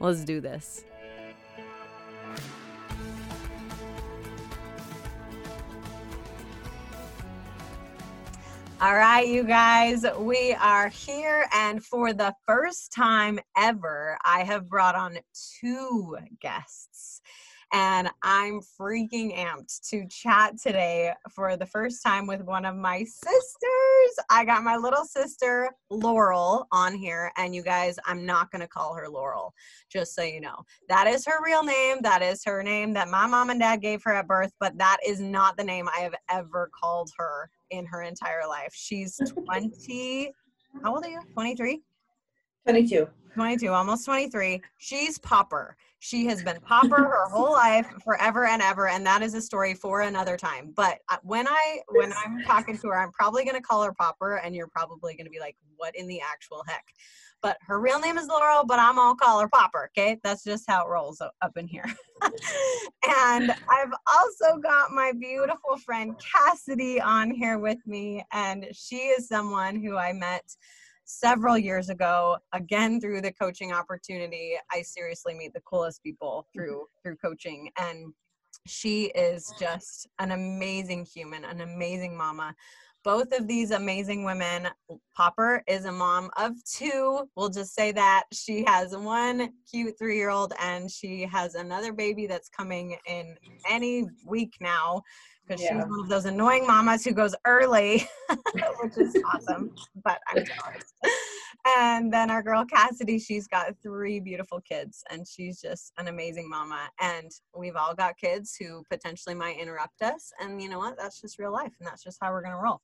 Let's do this. All right, you guys, we are here. And for the first time ever, I have brought on two guests. And I'm freaking amped to chat today for the first time with one of my sisters. I got my little sister, Laurel, on here. And you guys, I'm not going to call her Laurel, just so you know. That is her real name. That is her name that my mom and dad gave her at birth, but that is not the name I have ever called her in her entire life. She's 20. How old are you? 23? 22. 22, almost 23. She's Popper. She has been Popper her whole life, forever and ever, and that is a story for another time. But uh, when I when I'm talking to her, I'm probably going to call her Popper, and you're probably going to be like, "What in the actual heck?" But her real name is Laurel, but I'm gonna call her Popper. Okay, that's just how it rolls up in here. and I've also got my beautiful friend Cassidy on here with me, and she is someone who I met several years ago again through the coaching opportunity i seriously meet the coolest people mm-hmm. through through coaching and she is just an amazing human an amazing mama. Both of these amazing women popper is a mom of two. We'll just say that. She has one cute three year old and she has another baby that's coming in any week now because yeah. she's one of those annoying mamas who goes early, which is awesome. But I'm jealous. And then our girl Cassidy, she's got three beautiful kids, and she's just an amazing mama. And we've all got kids who potentially might interrupt us. And you know what? That's just real life, and that's just how we're gonna roll.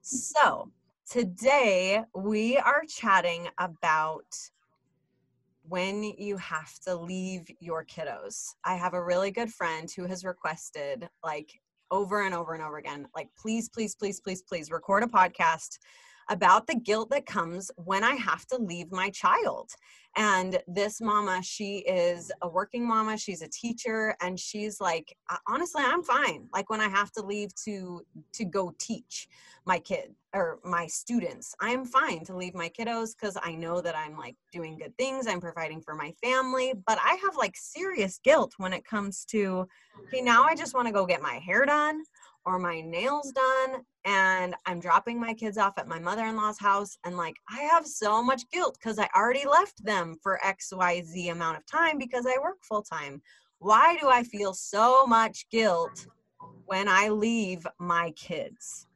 So today we are chatting about when you have to leave your kiddos. I have a really good friend who has requested like over and over and over again like please please please please please record a podcast about the guilt that comes when I have to leave my child. And this mama, she is a working mama, she's a teacher, and she's like, honestly, I'm fine. Like when I have to leave to to go teach my kid or my students, I'm fine to leave my kiddos because I know that I'm like doing good things, I'm providing for my family. But I have like serious guilt when it comes to, okay, now I just want to go get my hair done or my nails done and I'm dropping my kids off at my mother-in-law's house and like I have so much guilt cuz I already left them for XYZ amount of time because I work full time. Why do I feel so much guilt when I leave my kids?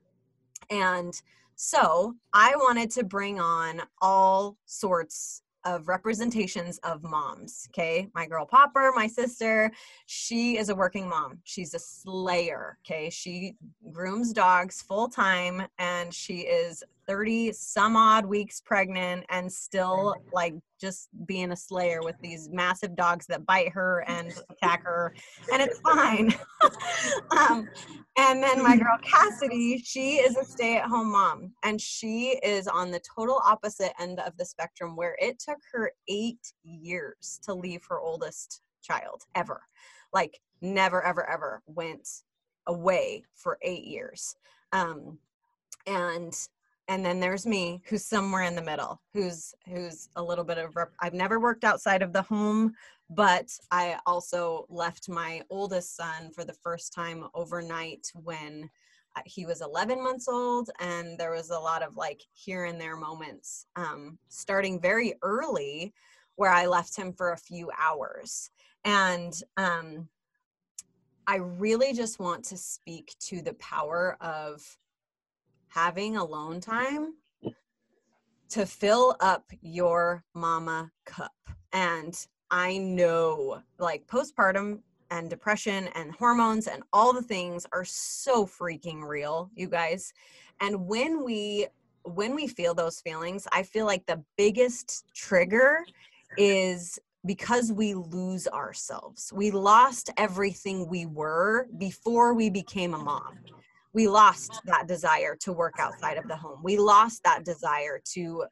And so, I wanted to bring on all sorts of representations of moms. Okay. My girl Popper, my sister, she is a working mom. She's a slayer. Okay. She grooms dogs full time and she is 30 some odd weeks pregnant and still like just being a slayer with these massive dogs that bite her and attack her and it's fine. Um, and then my girl cassidy she is a stay-at-home mom and she is on the total opposite end of the spectrum where it took her eight years to leave her oldest child ever. Like never ever ever went away for eight years. Um, and and then there's me who's somewhere in the middle who's who's a little bit of rep- i've never worked outside of the home but i also left my oldest son for the first time overnight when uh, he was 11 months old and there was a lot of like here and there moments um, starting very early where i left him for a few hours. And um, i really just want to speak to the power of having alone time to fill up your mama cup. And I know like postpartum and depression and hormones and all the things are so freaking real, you guys. And when we when we feel those feelings, I feel like the biggest trigger is because we lose ourselves. We lost everything we were before we became a mom. We lost that desire to work outside of the home. We lost that desire to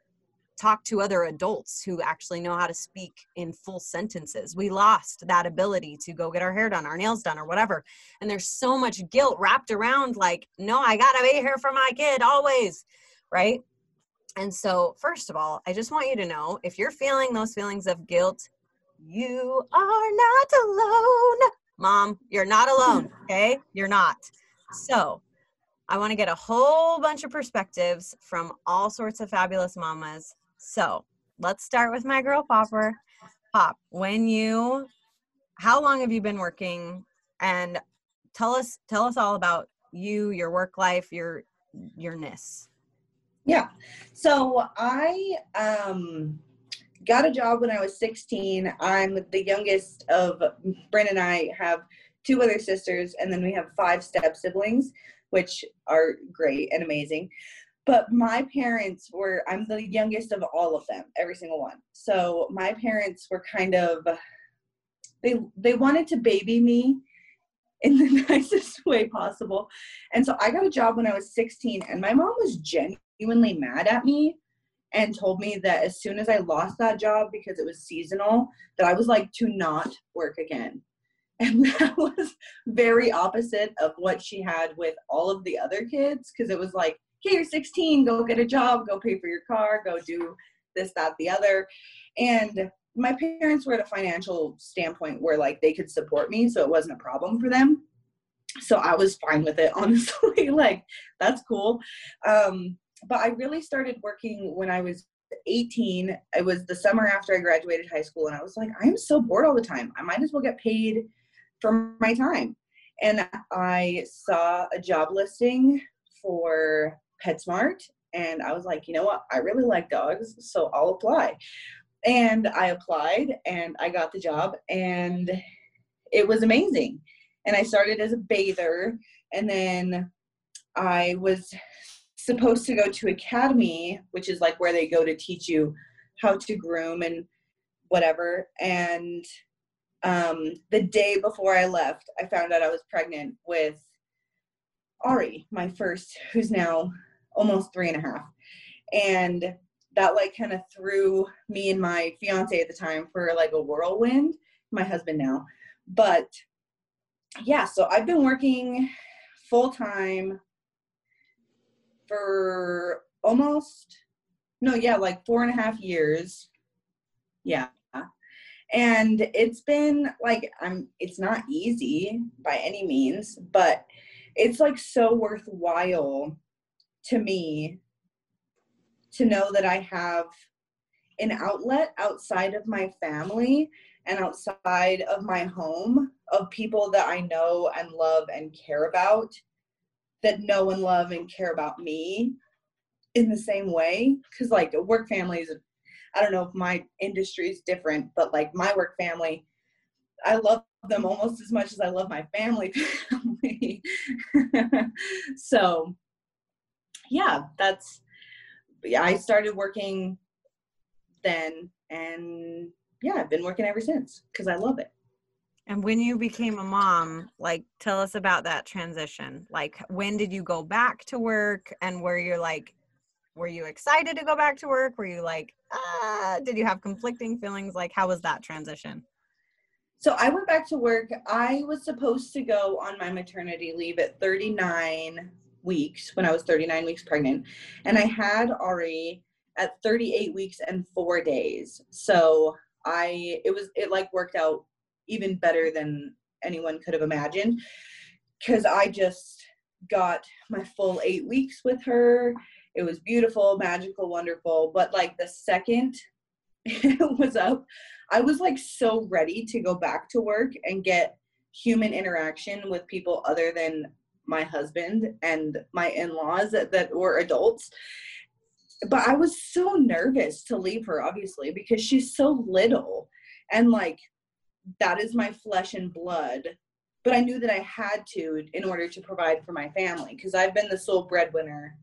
talk to other adults who actually know how to speak in full sentences. We lost that ability to go get our hair done, our nails done, or whatever. And there's so much guilt wrapped around, like, no, I gotta be here for my kid always, right? And so, first of all, I just want you to know if you're feeling those feelings of guilt, you are not alone. Mom, you're not alone, okay? You're not. So, I want to get a whole bunch of perspectives from all sorts of fabulous mamas. So, let's start with my girl Popper. Pop, when you how long have you been working and tell us tell us all about you, your work life, your yourness. Yeah. So, I um got a job when I was 16. I'm the youngest of Bryn and I have two other sisters, and then we have five step siblings, which are great and amazing. But my parents were, I'm the youngest of all of them, every single one. So my parents were kind of, they, they wanted to baby me in the nicest way possible. And so I got a job when I was 16, and my mom was genuinely mad at me and told me that as soon as I lost that job because it was seasonal, that I was like to not work again. And that was very opposite of what she had with all of the other kids because it was like, hey, you're 16, go get a job, go pay for your car, go do this, that, the other. And my parents were at a financial standpoint where like they could support me, so it wasn't a problem for them. So I was fine with it, honestly. like, that's cool. Um, but I really started working when I was 18. It was the summer after I graduated high school, and I was like, I'm so bored all the time. I might as well get paid for my time. And I saw a job listing for PetSmart, and I was like, you know what? I really like dogs, so I'll apply. And I applied, and I got the job, and it was amazing. And I started as a bather, and then I was supposed to go to academy, which is like where they go to teach you how to groom and whatever. And um, the day before I left, I found out I was pregnant with Ari, my first, who's now almost three and a half. And that like kind of threw me and my fiance at the time for like a whirlwind, my husband now. But yeah, so I've been working full time for almost no yeah like four and a half years yeah and it's been like i'm it's not easy by any means but it's like so worthwhile to me to know that i have an outlet outside of my family and outside of my home of people that i know and love and care about that know and love and care about me in the same way. Because like work family families i don't know if my industry is different but like my work family i love them almost as much as i love my family family so yeah that's yeah i started working then and yeah i've been working ever since because i love it and when you became a mom, like tell us about that transition. Like when did you go back to work and were you're like were you excited to go back to work? Were you like ah, did you have conflicting feelings? Like how was that transition? So I went back to work. I was supposed to go on my maternity leave at 39 weeks when I was 39 weeks pregnant. And I had Ari at 38 weeks and 4 days. So I it was it like worked out even better than anyone could have imagined because I just got my full eight weeks with her. It was beautiful, magical, wonderful. But like the second it was up, I was like so ready to go back to work and get human interaction with people other than my husband and my in-laws that, that were adults but i was so nervous to leave her obviously because she's so little and like that is my flesh and blood but i knew that i had to in order to provide for my family because i've been the sole breadwinner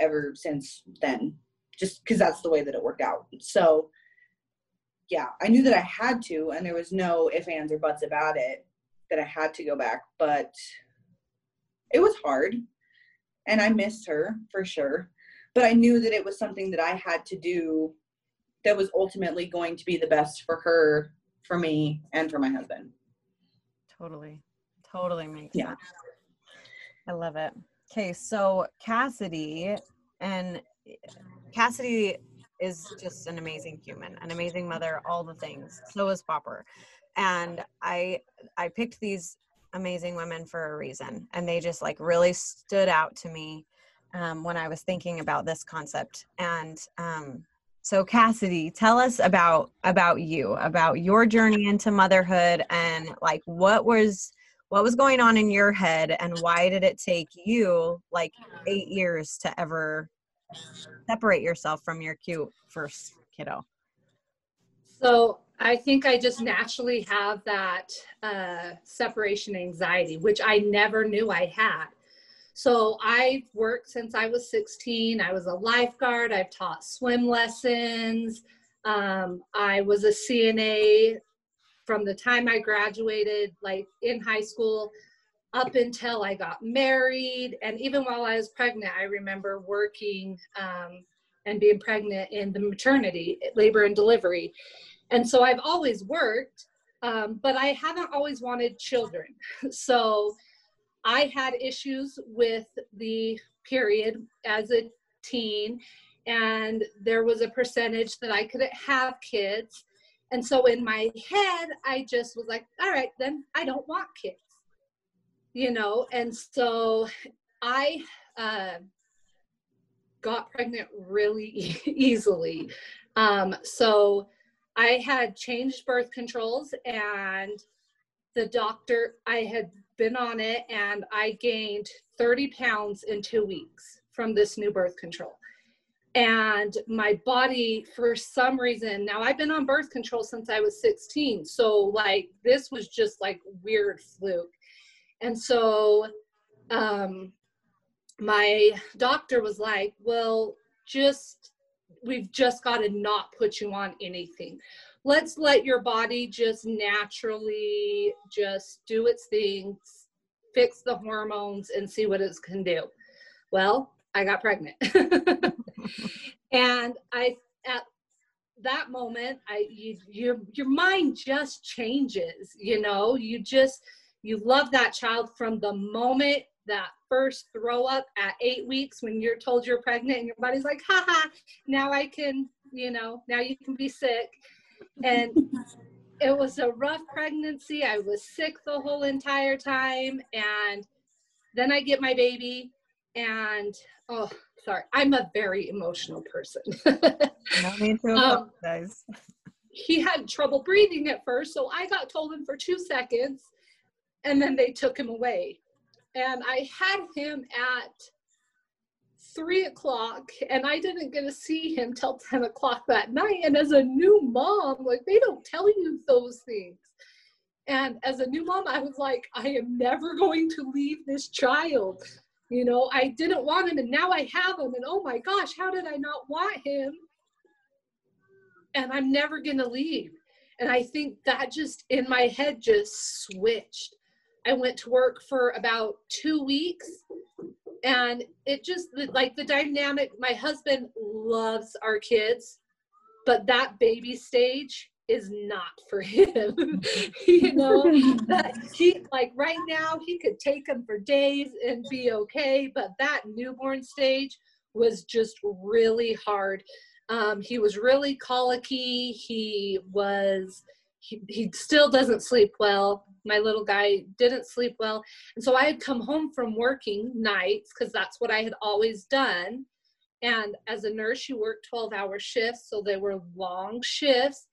ever since then just because that's the way that it worked out so yeah, I knew that I had to, and there was no ifs, ands, or buts about it that I had to go back, but it was hard and I missed her for sure. But I knew that it was something that I had to do that was ultimately going to be the best for her, for me, and for my husband. Totally. Totally makes Yeah. sense. I love it. Okay, so Cassidy and Cassidy is just an amazing human, an amazing mother, all the things. So is Popper. And I I picked these amazing women for a reason and they just like really stood out to me um, when I was thinking about this concept. And um, so Cassidy, tell us about about you, about your journey into motherhood and like what was what was going on in your head and why did it take you like 8 years to ever separate yourself from your cute first kiddo? So I think I just naturally have that uh, separation anxiety, which I never knew I had. So I've worked since I was 16. I was a lifeguard. I've taught swim lessons. Um, I was a CNA from the time I graduated, like in high school, up until I got married. And even while I was pregnant, I remember working um, and being pregnant in the maternity, labor and delivery. And so I've always worked, um, but I haven't always wanted children. So I had issues with the period as a teen, and there was a percentage that I couldn't have kids. And so in my head, I just was like, all right, then I don't want kids, you know? And so I uh, got pregnant really easily. Um, so I had changed birth controls and the doctor, I had been on it and I gained 30 pounds in two weeks from this new birth control. And my body, for some reason, now I've been on birth control since I was 16. So, like, this was just like weird fluke. And so, um, my doctor was like, Well, just, we've just got to not put you on anything let's let your body just naturally just do its things, fix the hormones, and see what it can do. Well, I got pregnant. and I at that moment I you your your mind just changes, you know, you just you love that child from the moment that first throw up at eight weeks when you're told you're pregnant and your body's like, haha, now I can, you know, now you can be sick and it was a rough pregnancy. I was sick the whole entire time. And then I get my baby, and oh, sorry, I'm a very emotional person. No need to Um, he had trouble breathing at first, so I got told him for two seconds, and then they took him away. And I had him at three o'clock, and I didn't get to see him till 10 o'clock that night. And as a new mom, like they don't tell you those things. And as a new mom, I was like, I am never going to leave this child. You know, I didn't want him, and now I have him. And oh my gosh, how did I not want him? And I'm never going to leave. And I think that just in my head just switched. I went to work for about two weeks and it just like the dynamic my husband loves our kids but that baby stage is not for him. You know he like right now he could take him for days and be okay but that newborn stage was just really hard. Um, he was really colicky. He was he, he still doesn't sleep well. My little guy didn't sleep well. And so i had come home from working nights because that's what i had always done. And as a nurse you work 12 hour shifts so they were long shifts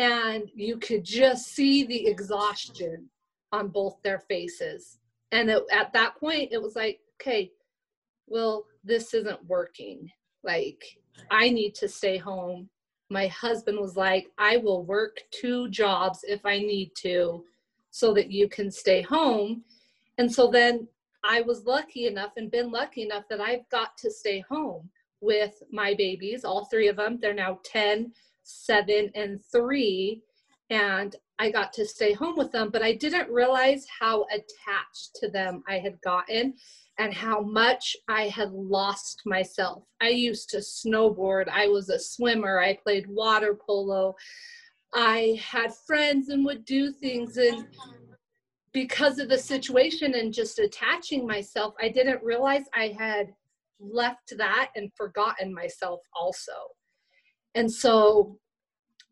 and you could just see the exhaustion on both their faces and it, at that point it was like okay well this isn't working like i need to stay home my husband was like i will work two jobs if i need to so that you can stay home. And so then I was lucky enough and been lucky enough that I've got to stay home with my babies, all three of them. They're now 10, seven and three and I got to stay home with them, but I didn't realize how attached to them I had gotten and how much I had lost myself. I used to snowboard, I was a swimmer, I played water polo, I had friends and would do things. And because of the situation and just attaching myself, I didn't realize I had left that and forgotten myself also. And so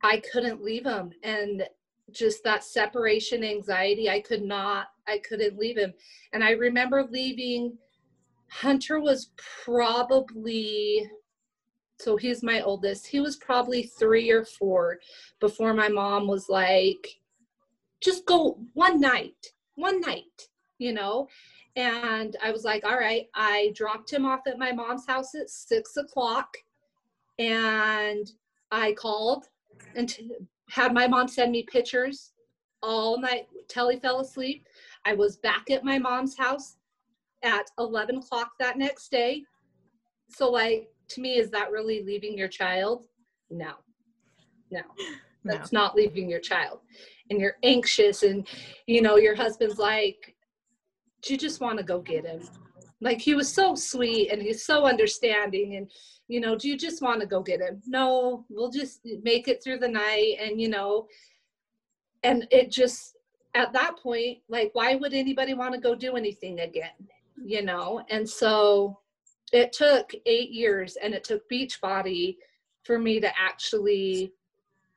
I couldn't leave him. And just that separation anxiety, I could not, I couldn't leave him. And I remember leaving, Hunter was probably, so he's my oldest, he was probably three or four before my mom was like, just go one night, one night, you know? And I was like, all right, I dropped him off at my mom's house at six o'clock and I called and t- had my mom send me pictures all night till he fell asleep. I was back at my mom's house at 11 o'clock that next day. So, like, to me, is that really leaving your child? No, no, that's no. not leaving your child. And you're anxious, and you know, your husband's like, Do you just want to go get him? Like, he was so sweet and he's so understanding. And you know, do you just want to go get him? No, we'll just make it through the night. And, you know, and it just, at that point, like, why would anybody want to go do anything again? You know? And so it took eight years and it took Beachbody for me to actually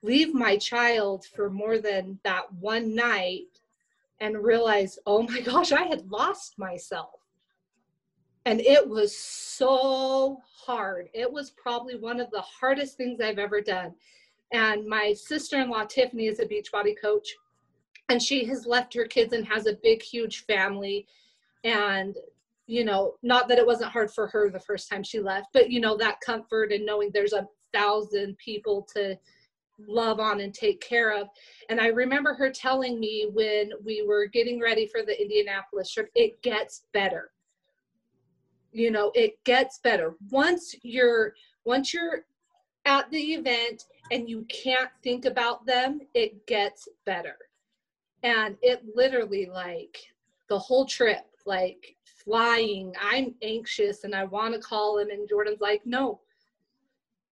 leave my child for more than that one night and realize, oh my gosh, I had lost myself and it was so hard. It was probably one of the hardest things I've ever done. And my sister in law, Tiffany, is a Beachbody coach, and she has left her kids and has a big, huge family. And, you know, not that it wasn't hard for her the first time she left, but, you know, that comfort and knowing there's a thousand people to love on and take care of. And I remember her telling me when we were getting ready for the Indianapolis trip, it gets better you know it gets better. Once you're once you're at the event and you can't think about them it gets better. And it literally like the whole trip like flying i'm anxious and i want to call him and jordan's like no.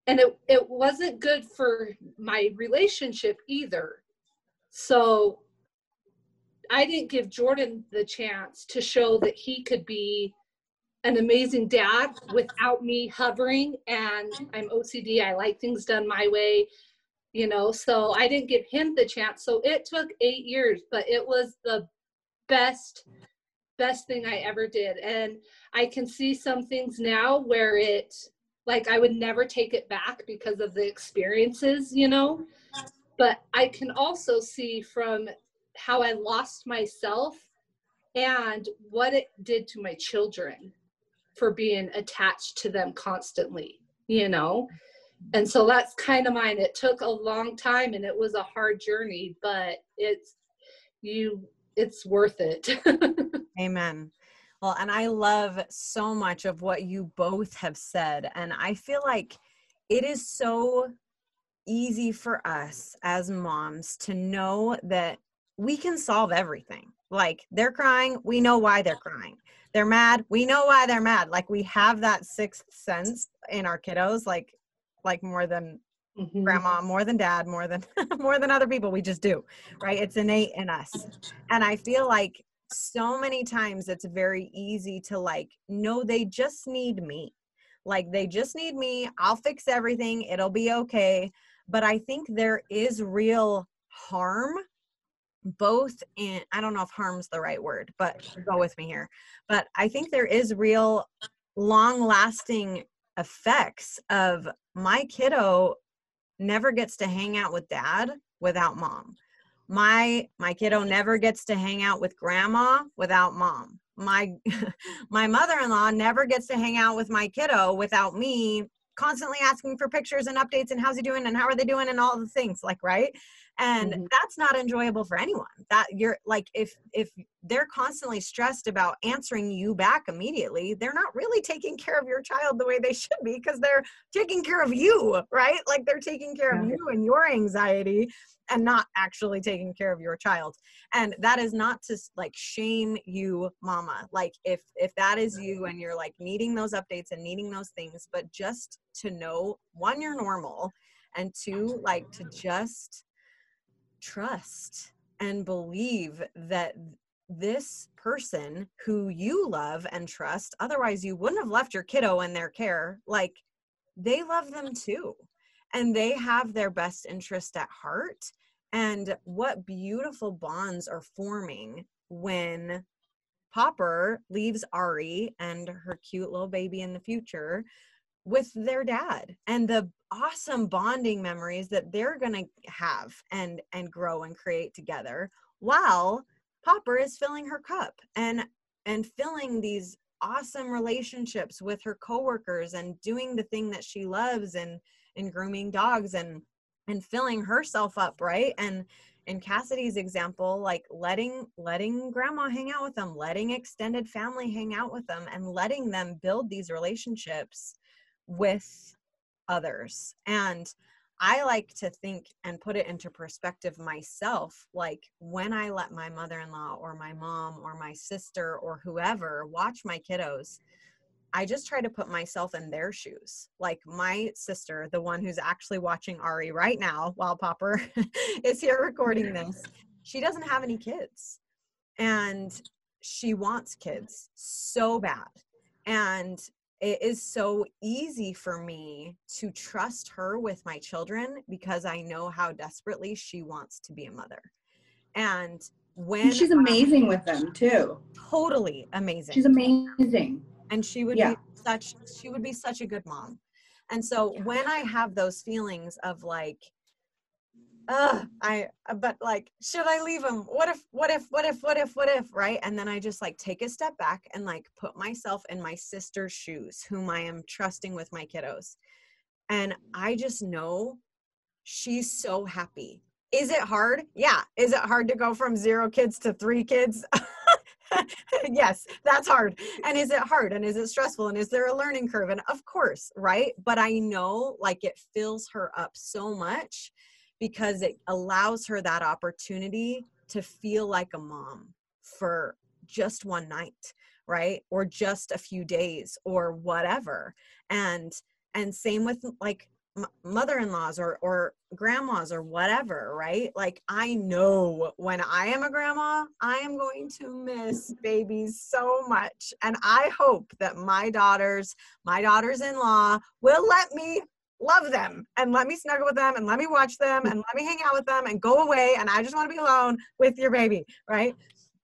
And it, it wasn't good for my relationship either. So i didn't give jordan the chance to show that he could be an amazing dad without me hovering and i'm ocd i like things done my way you know so i didn't give him the chance. So it took eight years but it was the best best thing i ever did. And i can see some things now where it like i would never take it back because of the experiences you know? But i can also see from how i lost myself and what it did to my children for being attached to them constantly, you know? And so that's kind of mine. It took a long time and it was a hard journey, but it's you it's worth it. Amen. Well, and I love so much of what you both have said. And I feel like it is so easy for us as moms to know that we can solve everything. Like they're crying, we know why they're crying they're mad. We know why they're mad. Like we have that sixth sense in our kiddos like like more than mm-hmm. grandma more than dad more than more than other people. We just do right? It's innate in us. And i feel like so many times it's very easy to like no they just need me. Like they just need me. I'll fix everything. It'll be okay. But i think there is real harm both in i don't know if harm's the right word but go with me here but i think there is real long lasting effects of my kiddo never gets to hang out with dad without mom. My my kiddo never gets to hang out with grandma without mom. My my mother-in-law never gets to hang out with my kiddo without me constantly asking for pictures and updates and how's he doing and how are they doing and all the things like right and Mhm. that's not enjoyable for anyone. That you're like if if they're constantly stressed about answering you back immediately they're not really taking care of your child the way they should be because they're taking care of you right? Like they're taking care of you and your anxiety and not actually taking care of your child. And that is not to like shame you mama. Like if if that is you and you're like needing those updates and needing those things but just to know one you're normal and two like to just trust and believe that this person who you love and trust otherwise you wouldn't have left your kiddo in their care like they love them too. And they have their best interest at heart. And what beautiful bonds are forming when popper leaves ari and her cute little baby in the future with their dad. And the awesome bonding memories that they're going to have and and grow and create together while popper is filling her cup and and filling these awesome relationships with her coworkers and doing the thing that she loves and and grooming dogs and and filling herself up right? And in cassidy's example like letting letting grandma hang out with them letting extended family hang out with them and letting them build these relationships with others and i like to think and put it into perspective myself like when i let my mother-in-law or my mom or my sister or whoever watch my kiddos I just try to put myself in their shoes. Like my sister, the one who's actually watching Ari right now while Popper is here recording this, she doesn't have any kids. And she wants kids so bad. And it is so easy for me to trust her with my children because I know how desperately she wants to be a mother. And when And she's amazing with them too. totally amazing She's amazing. and she would Yeah. be such she would be such a good mom and so when i have those feelings of like uh i but like should i leave him what if what if what if what if what if right and then i just like take a step back and like put myself in my sister's shoes whom i am trusting with my kiddos and i just know she's so happy is it hard yeah is it hard to go from zero kids to three kids yes, that's hard. And is it hard? And is it stressful? And is there a learning curve? And of course, right? But I know like it fills her up so much because it allows her that opportunity to feel like a mom for just one night, right? Or just a few days or whatever. And and same with like mother-in-laws or or grandmas or whatever right like i know when i am a grandma i am going to miss babies so much and i hope that my daughters my daughters-in-law will let me love them and let me snuggle with them and let me watch them and let me hang out with them and go away and i just want to be alone with your baby right?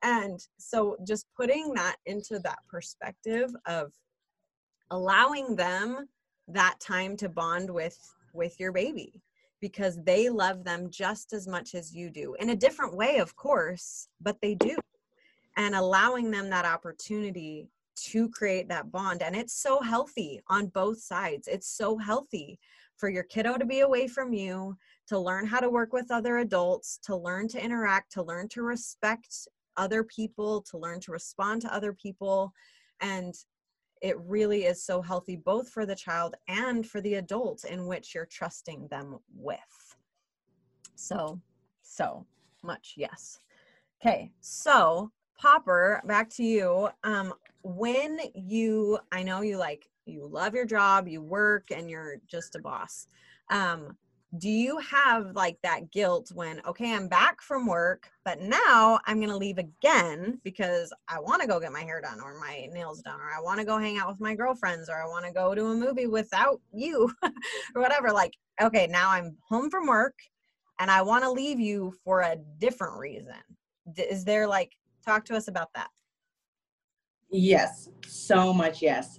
And so just putting that into that perspective of allowing them that time to bond with with your baby because they love them just as much as you do in a different way of course but they do. And allowing them that opportunity to create that bond and it's so healthy on both sides it's so healthy for your kiddo to be away from you to learn how to work with other adults to learn to interact to learn to respect other people to learn to respond to other people and it really is so healthy both for the child and for the adult in which you're trusting them with. So, so much yes. Okay, so Popper, back to you. Um, when you, I know you like, you love your job, you work, and you're just a boss. Um, do you have like that guilt when okay i'm back from work but now i'm to leave again because i want to go get my hair done or my nails done or i want to go hang out with my girlfriends or i want to go to a movie without you or whatever like okay now i'm home from work and i want to leave you for a different reason is there like talk to us about that Yes, so much yes.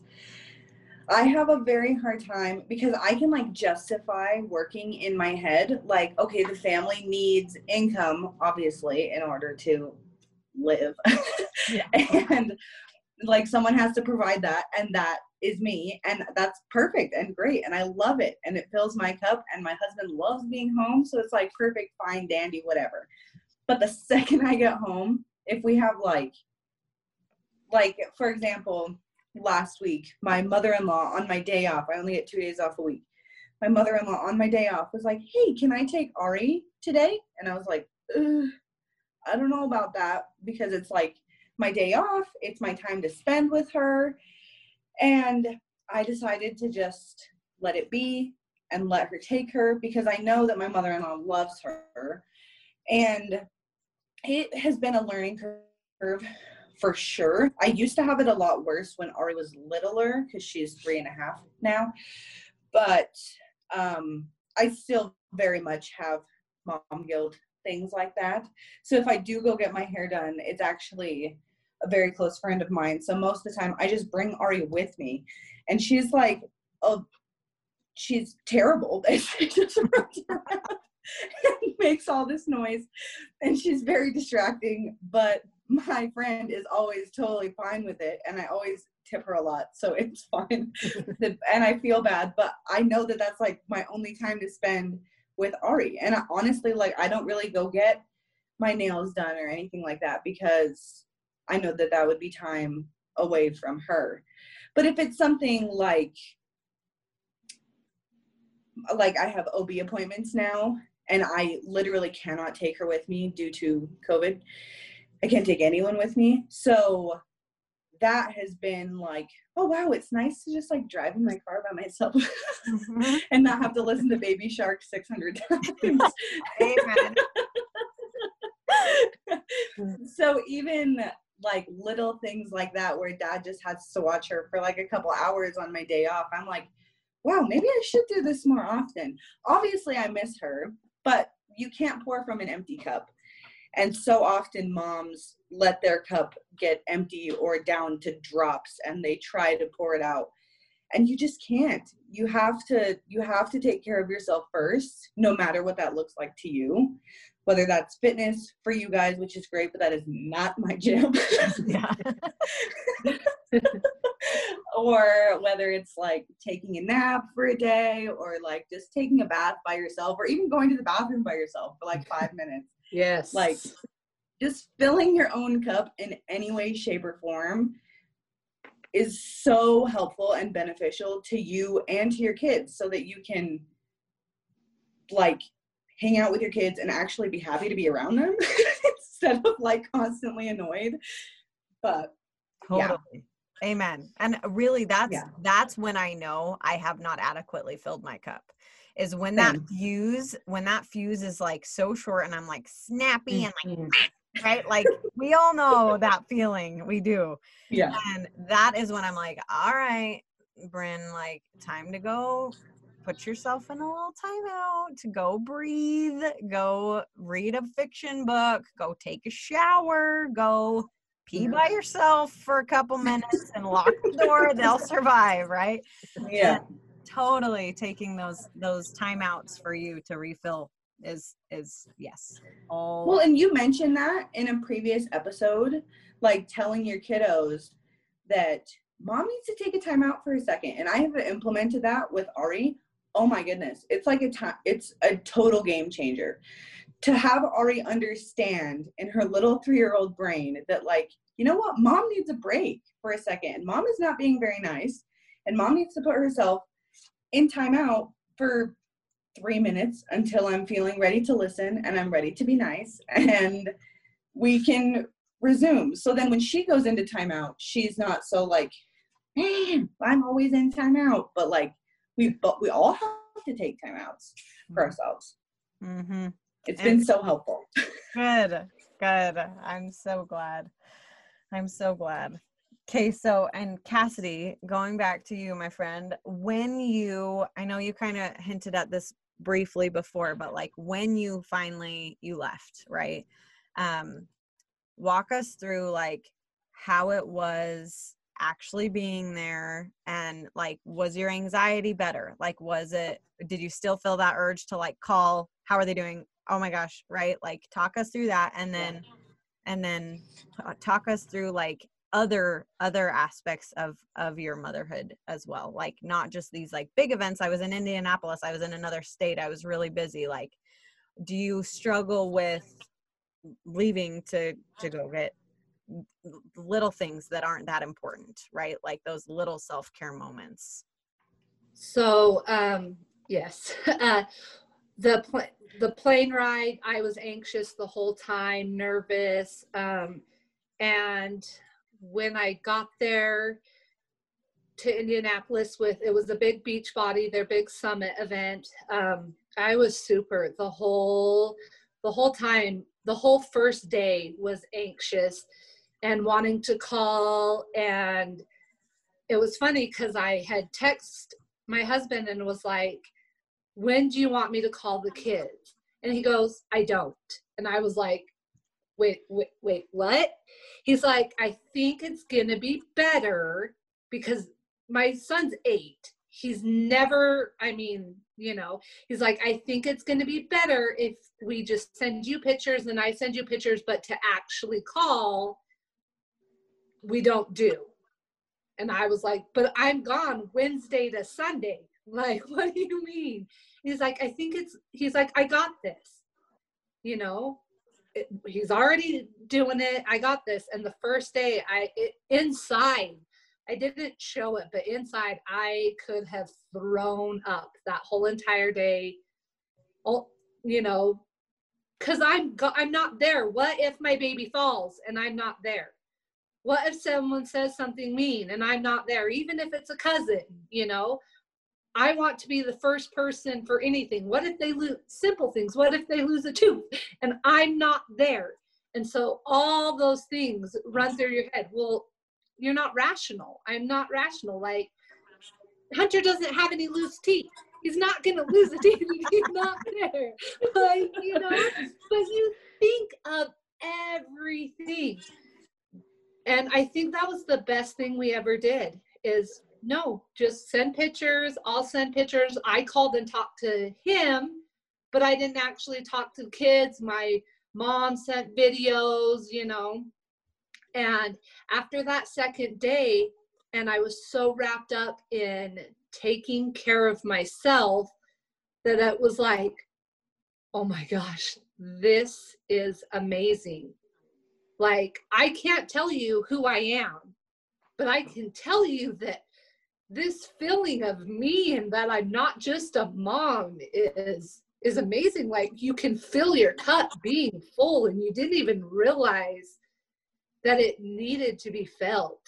I have a very hard time because I can like justify working in my head like okay the family needs income obviously in order to live. Yeah. and like someone has to provide that and that is me and that's perfect and great and i love it and it fills my cup and my husband loves being home so it's like perfect fine dandy whatever but the second i get home if we have like like for example last week my mother-in-law on my day off i only get two days off a week. My mother-in-law on my day off was like hey can i take ari today? And i was like i don't know about that because it's like my day off it's my time to spend with her. And i decided to just let it be and let her take her because i know that my mother-in-law loves her. And it has been a learning curve for sure. I used to have it a lot worse when Ari was littler because she's three and a half now. But um, I still very much have mom guilt, things like that. So if I do go get my hair done, it's actually a very close friend of mine. So most of the time, I just bring Ari with me. And she's like, oh, she's terrible. she just runs around makes all this noise. And she's very distracting, but my friend is always totally fine with it and i always tip her a lot so it's fine. And i feel bad but i know that that's like my only time to spend with ari. And I, honestly like i don't really go get my nails done or anything like that because i know that that would be time away from her. But if it's something like like i have ob appointments now and i literally cannot take her with me due to covid I can't take anyone with me. So that has been like, oh wow, it's nice to just like drive in my car by myself mm-hmm. and not have to listen to Baby Shark 600 times. Amen. so even like little things like that where dad just has to watch her for like a couple hours on my day off, I'm like, wow, maybe I should do this more often. Obviously, I miss her, but you can't pour from an empty cup. And so often moms let their cup get empty or down to drops and they try to pour it out. And you just can't. You have to you have to take care of yourself first, no matter what that looks like to you. Whether that's fitness for you guys, which is great, but that is not my gym. or whether it's like taking a nap for a day or like just taking a bath by yourself or even going to the bathroom by yourself for like five minutes Yes. Like just filling your own cup in any way, shape, or form is so helpful and beneficial to you and to your kids so that you can like hang out with your kids and actually be happy to be around them instead of like constantly annoyed. But totally. Yeah. Amen. And really that's yeah. that's when I know I have not adequately filled my cup is when that fuse when that fuse is like so short and i'm like snappy and like mm-hmm. right? Like we all know that feeling we do. Yeah. And that is when i'm like all right bryn like time to go put yourself in a little timeout to go breathe go read a fiction book go take a shower go pee by yourself for a couple minutes and lock the door they'll survive right? Yeah. And totally taking those those timeouts for you to refill is is yes all well and you mentioned that in a previous episode like telling your kiddos that mom needs to take a time out for a second and i have implemented that with ari. Oh my goodness it's like a time it's a total game changer. To have ari understand in her little three-year-old brain that like you know what? Mom needs a break for a second mom is not being very nice and mom needs to put herself in timeout for three minutes until I'm feeling ready to listen and I'm ready to be nice and we can resume. So then when she goes into timeout, she's not so like, man, I'm always in timeout. But like we but we all have to take timeouts for mm-hmm. ourselves. Mm-hmm. It's and been so helpful. Good. Good. I'm so glad. I'm so glad. Okay, so and Cassidy, going back to you, my friend, when you I know you kind of hinted at this briefly before, but like when you finally you left, right? Um walk us through like how it was actually being there and like was your anxiety better? Like was it did you still feel that urge to like call how are they doing? Oh my gosh, right? Like talk us through that and then and then talk us through like other other aspects of of your motherhood as well like not just these like big events. I was in indianapolis i was in another state i was really busy like do you struggle with leaving to to go get little things that aren't that important right? Like those little self-care moments. So um yes uh the pl- the plane ride i was anxious the whole time nervous um and when i got there to indianapolis with it was a big Beachbody their big summit event. Um i was super. The whole the whole time the whole first day was anxious and wanting to call. And it was funny because i had text my husband and was like when do you want me to call the kids? And he goes i don't. And i was like wait wait wait what he's like i think it's gonna be better because my son's eight he's never i mean you know he's like i think it's going to be better if we just send you pictures and i send you pictures but to actually call we don't do. And I was like, but I'm gone Wednesday to Sunday. Like, what do you mean? He's like, I think it's, he's like, I got this. You know, it, he's already doing it. I got this. And the first day, I, it, inside, I didn't show it, but inside, I could have thrown up that whole entire day. Oh, you know, because I'm go- I'm not there. What if my baby falls and I'm not there? What if someone says something mean and I'm not there, even if it's a cousin, you know? I want to be the first person for anything. What if they lose simple things? What if they lose a tooth and I'm not there? And so all those things run through your head. Well, you're not rational. I'm not rational. Like Hunter doesn't have any loose teeth. He's not gonna lose a teeth he's not there. Like, you know, but you think of everything and i think that was the best thing we ever did is no just send pictures. I'll send pictures. I called and talked to him but i didn't actually talk to the kids. My mom sent videos you know. And after that second day and i was so wrapped up in taking care of myself that it was like oh my gosh this is amazing. Like, I can't tell you who I am, but I can tell you that this feeling of me and that I'm not just a mom is is amazing. Like you can feel your cup being full and you didn't even realize that it needed to be felt,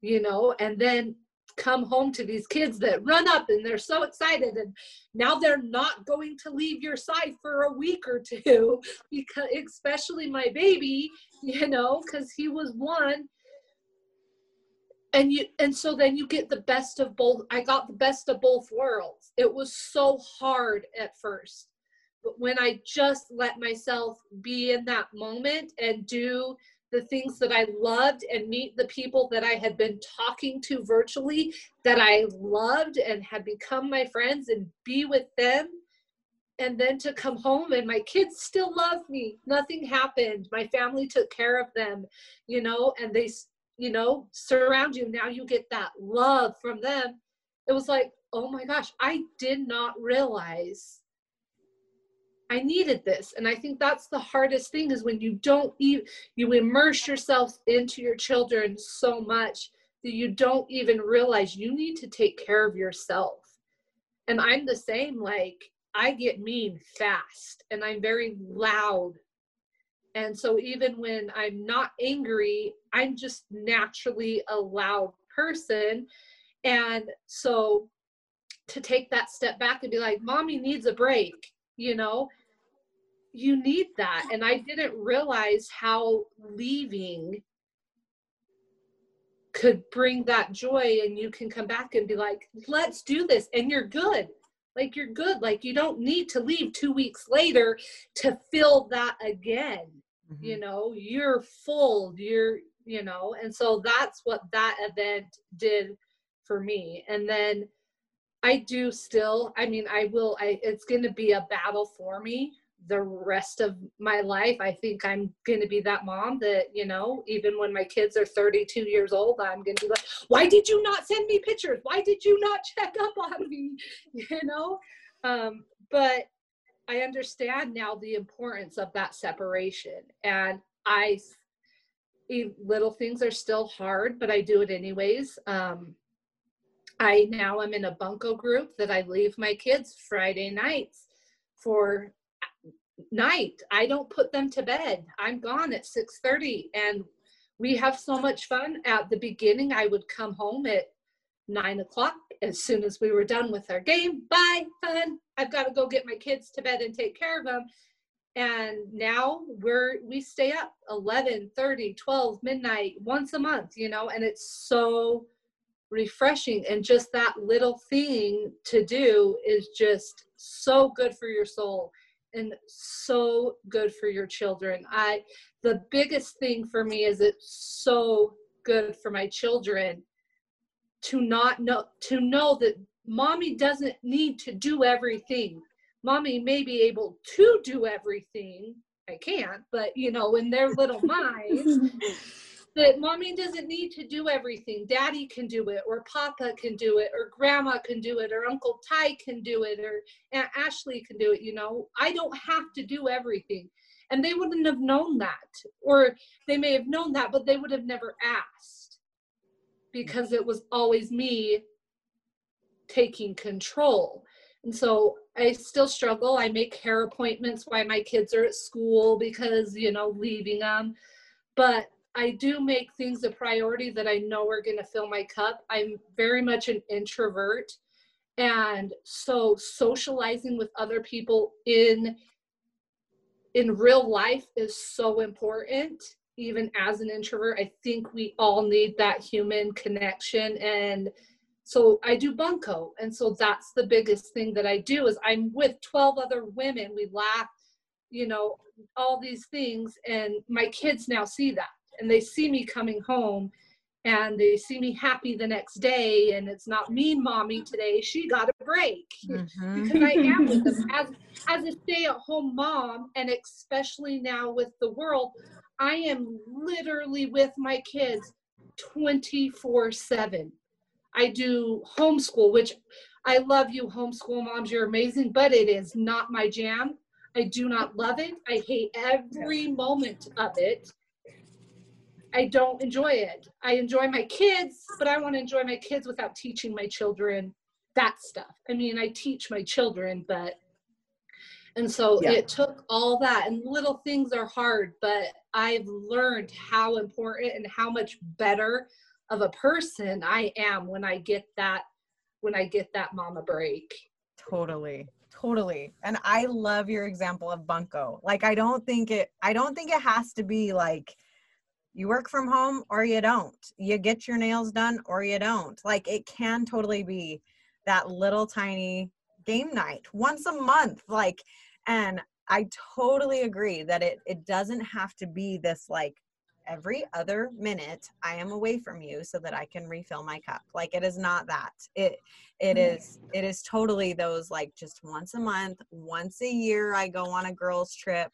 you know, and then come home to these kids that run up and they're so excited and now they're not going to leave your side for a week or two because especially my baby you know because he was one and you and so then you get the best of both i got the best of both worlds it was so hard at first but when i just let myself be in that moment and do the things that I loved and meet the people that I had been talking to virtually that I loved and had become my friends and be with them. And then to come home and my kids still love me. Nothing happened. My family took care of them, you know, and they, you know, surround you. Now you get that love from them. It was like, oh my gosh, I did not realize I needed this. And I think that's the hardest thing is when you don't even, you immerse yourself into your children so much that you don't even realize you need to take care of yourself. And I'm the same, like, I get mean fast and I'm very loud. And so even when I'm not angry, I'm just naturally a loud person. And so to take that step back and be like, mommy needs a break, you know, you need that. And I didn't realize how leaving could bring that joy and you can come back and be like, let's do this. And you're good. Like you're good. Like you don't need to leave two weeks later to feel that again. Mm-hmm. You know, you're full, you're, you know, and so that's what that event did for me. And then I do still, I mean, I will, I, it's going to be a battle for me the rest of my life i think i'm going to be that mom that you know even when my kids are 32 years old i'm going to be like why did you not send me pictures why did you not check up on me you know um, but i understand now the importance of that separation and i little things are still hard but i do it anyways um, i now am in a bunco group that i leave my kids friday nights for night. I don't put them to bed. I'm gone at 6:30 and we have so much fun. At the beginning, I would come home at nine o'clock as soon as we were done with our game. Bye, fun. I've got to go get my kids to bed and take care of them. And now we're we stay up 11, 30, 12, midnight once a month, you know, and it's so refreshing and just that little thing to do is just so good for your soul and so good for your children. I the biggest thing for me is it's so good for my children to not know to know that mommy doesn't need to do everything. Mommy may be able to do everything. I can't, but you know, in their little minds that mommy doesn't need to do everything. Daddy can do it, or Papa can do it, or Grandma can do it, or Uncle Ty can do it, or Aunt Ashley can do it. You know, I don't have to do everything. And they wouldn't have known that, or they may have known that, but they would have never asked because it was always me taking control. And so I still struggle. I make hair appointments while my kids are at school because, you know, leaving them. But I do make things a priority that I know are going to fill my cup. I'm very much an introvert. And so socializing with other people in in real life is so important even as an introvert i think we all need that human connection. And so i do bunco and so that's the biggest thing that i do is i'm with 12 other women. We laugh you know all these things. And my kids now see that. And they see me coming home and they see me happy the next day. And it's not mean mommy today. She got a break. Mm-hmm. because i am with them. As, as a stay-at-home mom and especially now with the world i am literally with my kids 24 7 i do homeschool which i love you homeschool moms you're amazing but it is not my jam i do not love it i hate every moment of it I don't enjoy it. I enjoy my kids, but I want to enjoy my kids without teaching my children that stuff. I mean, I teach my children, but and so yeah. it took all that and little things are hard, but I've learned how important and how much better of a person I am when I get that when I get that mama break. Totally. Totally. And I love your example of bunco. Like I don't think it I don't think it has to be like you work from home or you don't you get your nails done or you don't like it can totally be that little tiny game night once a month like and i totally agree that it it doesn't have to be this like every other minute i am away from you so that i can refill my cup like it is not that it it mm-hmm. is it is totally those like just once a month once a year i go on a girls trip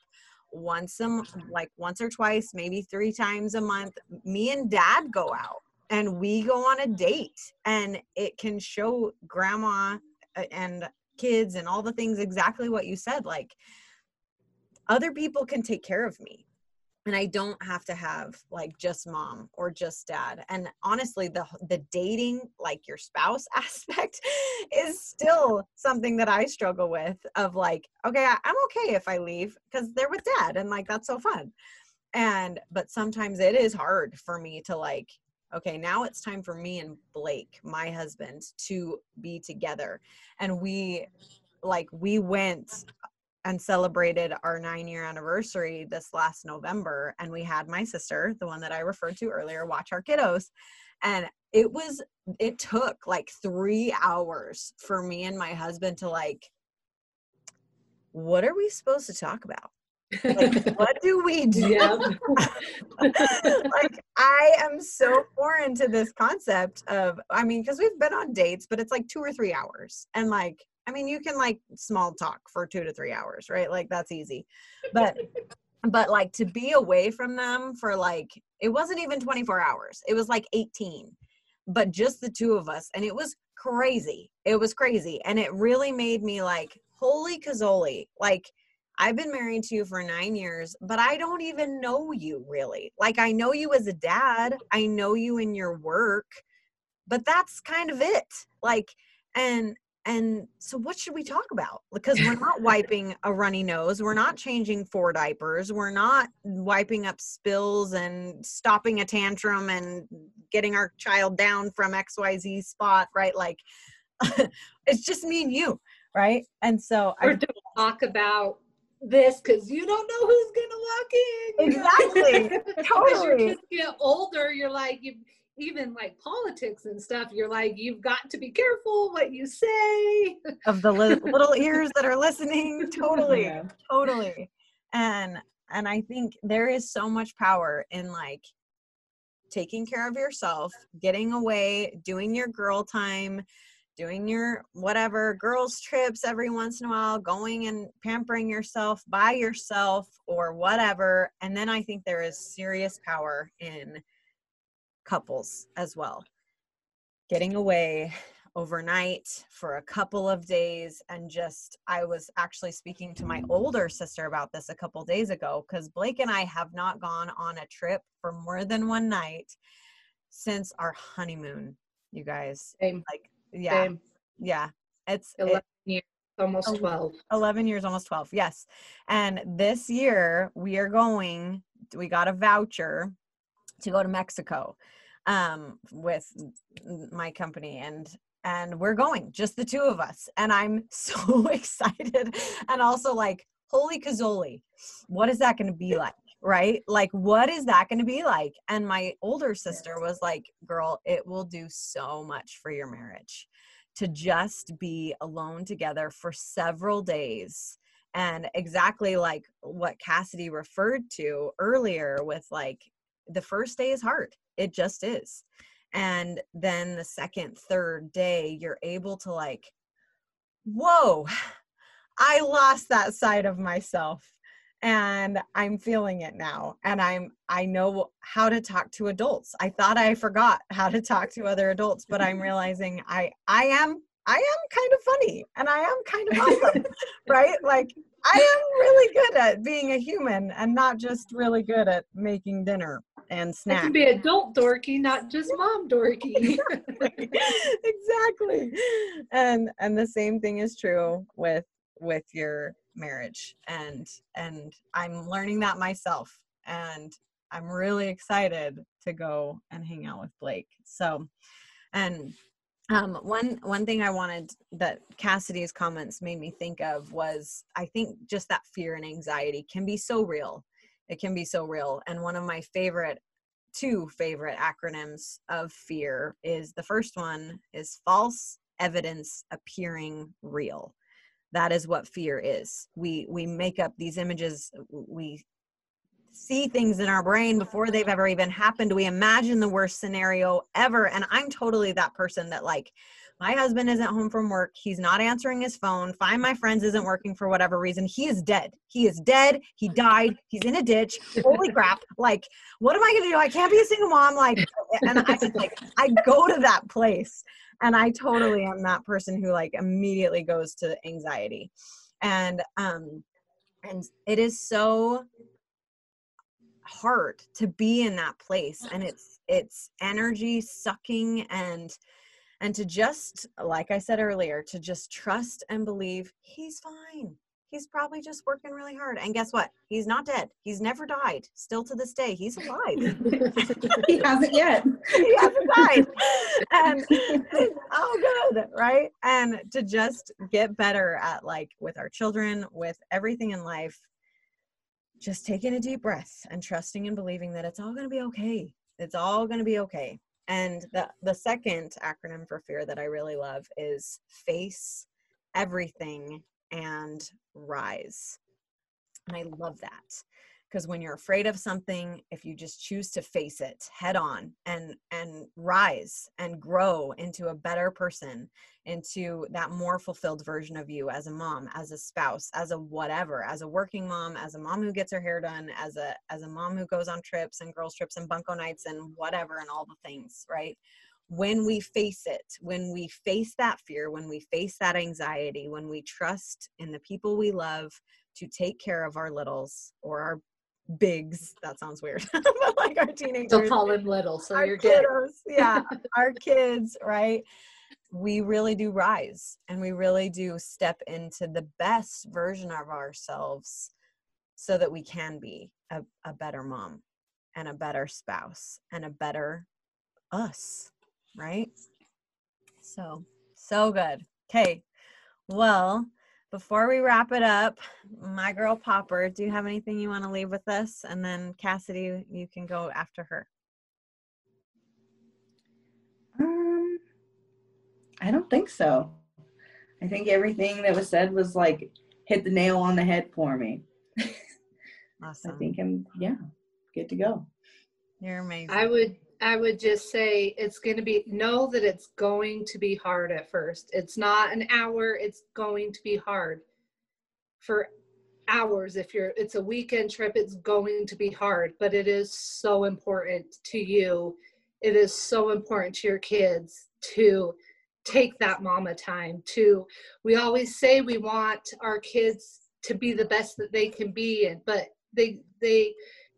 once a like once or twice maybe three times a month me and dad go out and we go on a date and it can show grandma uh, and kids and all the things exactly what you said like other people can take care of me. And i don't have to have like just mom or just dad. And honestly the the dating like your spouse aspect is still something that i struggle with of like okay i'm okay if i leave because they're with dad and like that's so fun. And but sometimes it is hard for me to like okay now it's time for me and blake my husband to be together. And we like we went and celebrated our nine year anniversary this last November. And we had my sister, the one that I referred to earlier, watch our kiddos. And it was, it took like three hours for me and my husband to like, what are we supposed to talk about? like what do we do yeah. like i am so foreign to this concept of i mean because we've been on dates but it's like two or three hours and like I mean, you can like small talk for two to three hours, right? Like that's easy. But but like to be away from them for like it wasn't even 24 hours. It was like 18. But just the two of us. And it was crazy. It was crazy. And it really made me like, holy cazoli. Like I've been married to you for nine years, but I don't even know you really. Like, I know you as a dad, I know you in your work, but that's kind of it. Like, and and so what should we talk about because we're not wiping a runny nose we're not changing four diapers we're not wiping up spills and stopping a tantrum and getting our child down from xyz spot right like it's just me and you right and so or I, to talk about this because you don't know who's gonna walk in. Exactly. totally. As your kids get older, you're like you even like politics and stuff. You're like you've got to be careful what you say. Of the li- little ears that are listening. Totally. Yeah. Totally. And and I think there is so much power in like taking care of yourself, getting away, doing your girl time, doing your whatever girls trips every once in a while going and pampering yourself by yourself or whatever and then i think there is serious power in couples as well. Getting away overnight for a couple of days and just i was actually speaking to my older sister about this a couple days ago because blake and i have not gone on a trip for more than one night since our honeymoon you guys. Same. like yeah Same. yeah. It's 11 it, years almost 12 11 years almost 12 yes. And this year we are going we got a voucher to go to mexico um with my company and and we're going just the two of us and i'm so excited and also like holy cazoli what is that going to be like right? Like, what is that going to be like? And my older sister was like, girl, it will do so much for your marriage to just be alone together for several days. And exactly like what Cassidy referred to earlier with like the first day is hard. It just is. And then the second, third day, you're able to like, whoa, I lost that side of myself. And i'm feeling it now. And i'm i know how to talk to adults. I thought i forgot how to talk to other adults but i'm realizing i i am i am kind of funny and i am kind of awesome right? Like i am really good at being a human and not just really good at making dinner and snacks. I can be adult dorky, not just mom dorky. exactly. exactly. And and the same thing is true with with your marriage and and i'm learning that myself and i'm really excited to go and hang out with blake so and um, one one thing I wanted that Cassidy's comments made me think of was I think just that fear and anxiety can be so real. It can be so real. And one of my favorite two favorite acronyms of fear is the first one is false evidence appearing real that is what fear is we we make up these images we see things in our brain before they've ever even happened we imagine the worst scenario ever and i'm totally that person that like my husband isn't home from work. He's not answering his phone. Find my friends isn't working for whatever reason. He is dead. He is dead. He died. He's in a ditch. Holy crap. Like what am i gonna do? I can't be a single mom. Like and i like i go to that place. And i totally am that person who like immediately goes to anxiety. And um and it is so hard to be in that place. And it's it's energy sucking and and to just like i said earlier to just trust and believe he's fine he's probably just working really hard. And guess what? He's not dead. He's never died. Still to this day, he's alive. he hasn't yet. he hasn't died. And oh, good, right? And to just get better at like with our children, with everything in life, just taking a deep breath and trusting and believing that it's all going to be okay. It's all going to be okay. And the the second acronym for fear that I really love is face everything and rise. And I love that because when you're afraid of something if you just choose to face it head on and and rise and grow into a better person into that more fulfilled version of you as a mom as a spouse as a whatever as a working mom as a mom who gets her hair done as a as a mom who goes on trips and girls trips and bunco nights and whatever and all the things right? When we face it when we face that fear when we face that anxiety when we trust in the people we love to take care of our littles or our bigs. That sounds weird. but like our teenagers. Don't call eh, them little, so our you're good. yeah, our kids, right? We really do rise and we really do step into the best version of ourselves so that we can be a, a better mom and a better spouse and a better us, right? So, so good. Okay. Well, before we wrap it up, my girl Popper, do you have anything you want to leave with us? And then Cassidy, you can go after her. Um, I don't think so. I think everything that was said was like hit the nail on the head for me. Awesome. I think I'm yeah, good to go. You're amazing. I would I would just say it's going to be know that it's going to be hard at first. It's not an hour, it's going to be hard. For hours if you're it's a weekend trip, it's going to be hard, but it is so important to you. It is so important to your kids to take that mama time to we always say we want our kids to be the best that they can be and but they they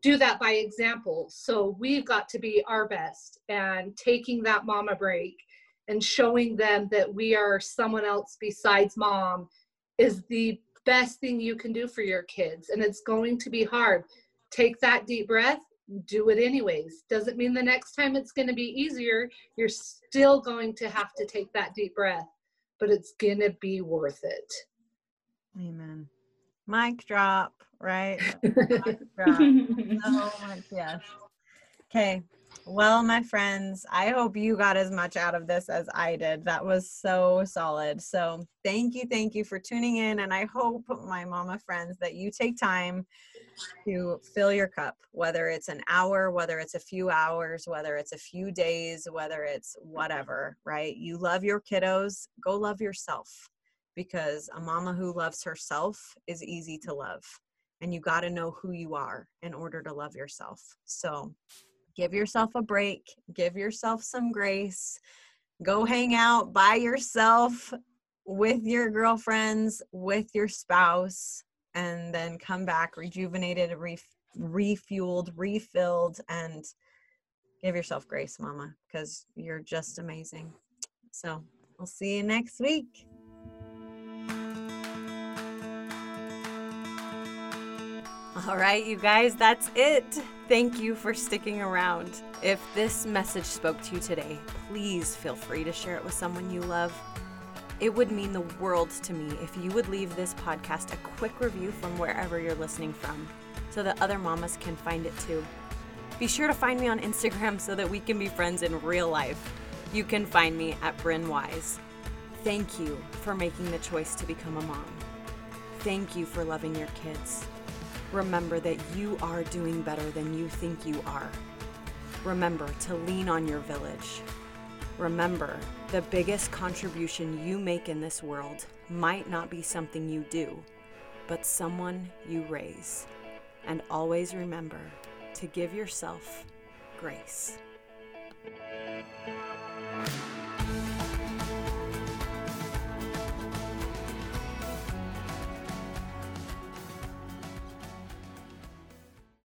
do that by example. So we've got to be our best and taking that mama break and showing them that we are someone else besides mom is the best thing you can do for your kids. And it's going to be hard. Take that deep breath, do it anyways. Doesn't mean the next time it's going to be easier. You're still going to have to take that deep breath, but it's going to be worth it. Amen. Mic drop, right? So much, yes. Okay. Well, my friends, I hope you got as much out of this as I did. That was so solid. So, thank you, thank you for tuning in. And I hope, my mama friends, that you take time to fill your cup, whether it's an hour, whether it's a few hours, whether it's a few days, whether it's whatever, right? You love your kiddos, go love yourself because a mama who loves herself is easy to love. And you got to know who you are in order to love yourself. So give yourself a break, give yourself some grace, go hang out by yourself with your girlfriends, with your spouse, and then come back rejuvenated, refueled, refilled, and give yourself grace, mama, because you're just amazing. So we'll see you next week. All right, you guys, that's it. Thank you for sticking around. If this message spoke to you today, please feel free to share it with someone you love. It would mean the world to me if you would leave this podcast a quick review from wherever you're listening from so that other mamas can find it too. Be sure to find me on Instagram so that we can be friends in real life. You can find me at Bryn Wise. Thank you for making the choice to become a mom. Thank you for loving your kids. Remember that you are doing better than you think you are. Remember to lean on your village. Remember, the biggest contribution you make in this world might not be something you do, but someone you raise. And always remember to give yourself grace.